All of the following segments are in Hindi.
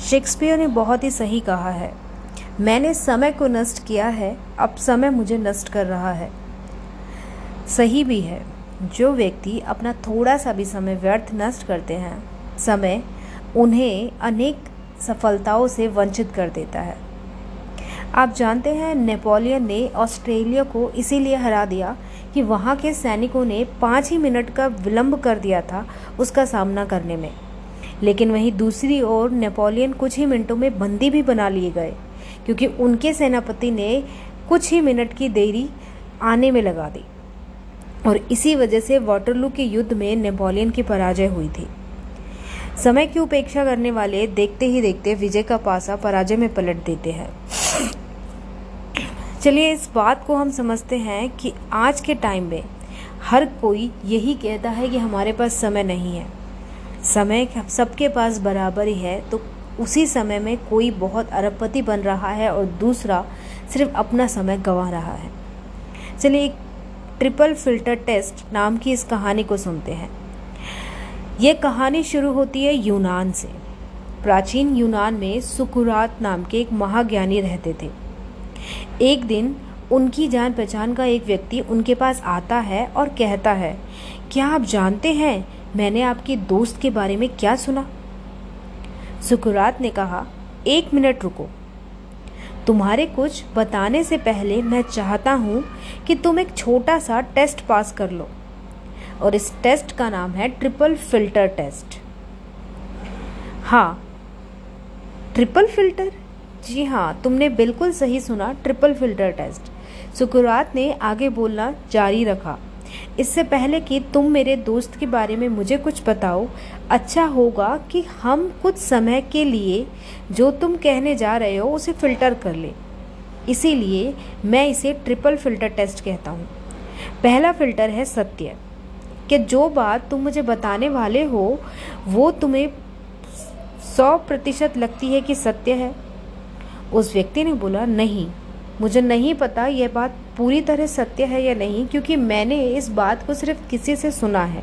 शेक्सपियर ने बहुत ही सही कहा है। मैंने समय को नष्ट किया है, अब समय मुझे नष्ट कर रहा है। सही भी है, जो व्यक्ति अपना थोड़ा सा भी समय व्यर्थ नष्ट करते हैं, समय उन्हें अनेक सफलताओं से वंचित कर देता है। आप जानते हैं, नेपोलियन ने ऑस्ट्रेलिया को इसीलिए हरा दिया कि वहाँ के सैनिकों ने पाँच ही मिनट का विलंब कर दिया था उसका सामना करने में। लेकिन वहीं दूसरी ओर नेपोलियन कुछ ही मिनटों में बंदी भी बना लिए गए, क्योंकि उनके सेनापति ने कुछ ही मिनट की देरी आने में लगा दी। और इसी वजह से वाटरलू के युद्ध में नेपोलियन की पराजय हुई थी। समय की उपेक्षा करने वाले देखते ही देखते विजय का पासा पराजय में पलट देते हैं। चलिए, इस बात को हम समझते हैं कि आज के टाइम में हर कोई यही कहता है कि हमारे पास समय नहीं है। समय सबके पास बराबर ही है तो उसी समय में कोई बहुत अरबपति बन रहा है और दूसरा सिर्फ़ अपना समय गंवा रहा है। चलिए एक ट्रिपल फ़िल्टर टेस्ट नाम की इस कहानी को सुनते हैं। ये कहानी शुरू होती है यूनान से। प्राचीन यूनान में सुकुरात नाम के एक महाज्ञानी रहते थे। एक दिन उनकी जान पहचान का एक व्यक्ति उनके पास आता है और कहता है, क्या आप जानते हैं मैंने आपके दोस्त के बारे में क्या सुना? सुकुरात ने कहा, एक मिनट रुको। तुम्हारे कुछ बताने से पहले मैं चाहता हूँ कि तुम एक छोटा सा टेस्ट पास कर लो, और इस टेस्ट का नाम है ट्रिपल फ़िल्टर टेस्ट। हाँ ट्रिपल फ़िल्टर? जी हाँ तुमने बिल्कुल सही सुना ट्रिपल फ़िल्टर टेस्ट सुकुरात ने आगे बोलना जारी रखा। इससे पहले कि तुम मेरे दोस्त के बारे में मुझे कुछ बताओ अच्छा होगा कि हम कुछ समय के लिए जो तुम कहने जा रहे हो उसे फ़िल्टर कर ले। इसीलिए मैं इसे ट्रिपल फ़िल्टर टेस्ट कहता हूँ। पहला फ़िल्टर है सत्य, कि जो बात तुम मुझे बताने वाले हो, वो तुम्हें सौ प्रतिशत लगती है कि सत्य है। उस व्यक्ति ने बोला, नहीं, मुझे नहीं पता यह बात पूरी तरह सत्य है या नहीं, क्योंकि मैंने इस बात को सिर्फ़ किसी से सुना है।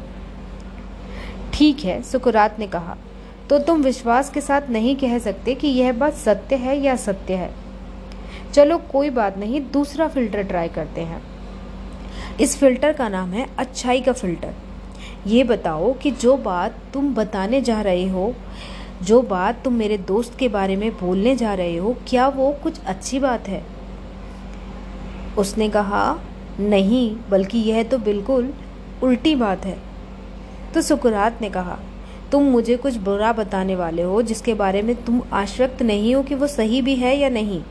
ठीक है, सुकुरात ने कहा तो तुम विश्वास के साथ नहीं कह सकते कि यह बात सत्य है या सत्य है। चलो, कोई बात नहीं, दूसरा फ़िल्टर ट्राई करते हैं। इस फ़िल्टर का नाम है अच्छाई का फ़िल्टर। ये बताओ कि जो बात तुम बताने जा रहे हो जो बात तुम मेरे दोस्त के बारे में बोलने जा रहे हो, क्या वो कुछ अच्छी बात है? उसने कहा, नहीं, बल्कि यह तो बिल्कुल उल्टी बात है। तो सुकुरात ने कहा, तुम मुझे कुछ बुरा बताने वाले हो, जिसके बारे में तुम आश्वस्त नहीं हो कि वो सही भी है या नहीं।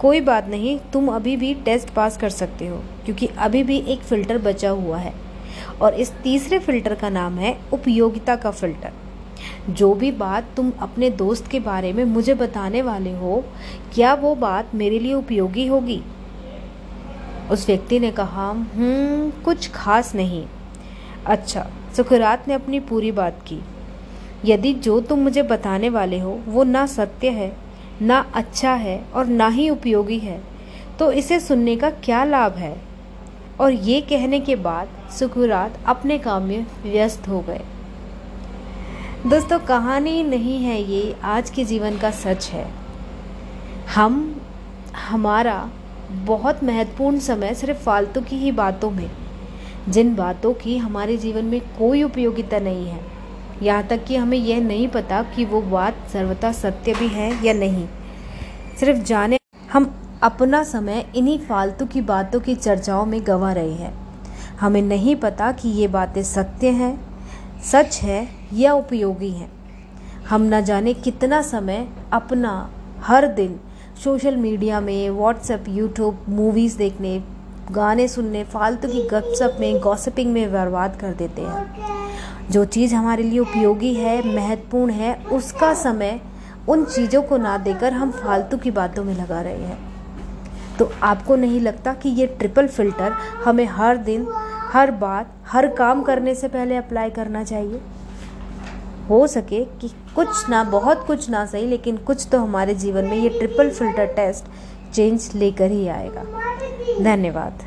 कोई बात नहीं, तुम अभी भी टेस्ट पास कर सकते हो, क्योंकि अभी भी एक फ़िल्टर बचा हुआ है, और इस तीसरे फ़िल्टर का नाम है उपयोगिता का फ़िल्टर। जो भी बात तुम अपने दोस्त के बारे में मुझे बताने वाले हो, क्या वो बात मेरे लिए उपयोगी होगी? उस व्यक्ति ने कहा हम्म कुछ खास नहीं। अच्छा सुखरात ने अपनी पूरी बात की। यदि जो तुम मुझे बताने वाले हो, वो ना सत्य है, ना अच्छा है और ना ही उपयोगी है तो इसे सुनने का क्या लाभ है? और ये कहने के बाद सुखरात अपने काम में व्यस्त हो गए। दोस्तों कहानी नहीं है ये। आज के जीवन का सच है। हम, हमारा बहुत महत्वपूर्ण समय सिर्फ़ फालतू की ही बातों में, जिन बातों की हमारे जीवन में कोई उपयोगिता नहीं है। यहाँ तक कि हमें यह नहीं पता कि वो बात सर्वथा सत्य भी है या नहीं। सिर्फ़ जाने, हम अपना समय इन्हीं फालतू की बातों की चर्चाओं में गंवा रहे हैं। हमें नहीं पता कि ये बातें सत्य हैं, सच है या उपयोगी हैं। हम न जाने कितना समय अपना हर दिन सोशल मीडिया में व्हाट्सएप यूट्यूब मूवीज़ देखने, गाने सुनने, फालतू की गपशप में गॉसिपिंग में बर्बाद कर देते हैं। जो चीज़ हमारे लिए उपयोगी है, महत्वपूर्ण है, उसका समय उन चीज़ों को ना देकर हम फालतू की बातों में लगा रहे हैं। तो आपको नहीं लगता कि ये ट्रिपल फ़िल्टर हमें हर दिन, हर बात, हर काम करने से पहले अप्लाई करना चाहिए? हो सके कि कुछ ना, बहुत कुछ ना सही, लेकिन कुछ तो हमारे जीवन में ये ट्रिपल फ़िल्टर टेस्ट चेंज लेकर ही आएगा। धन्यवाद।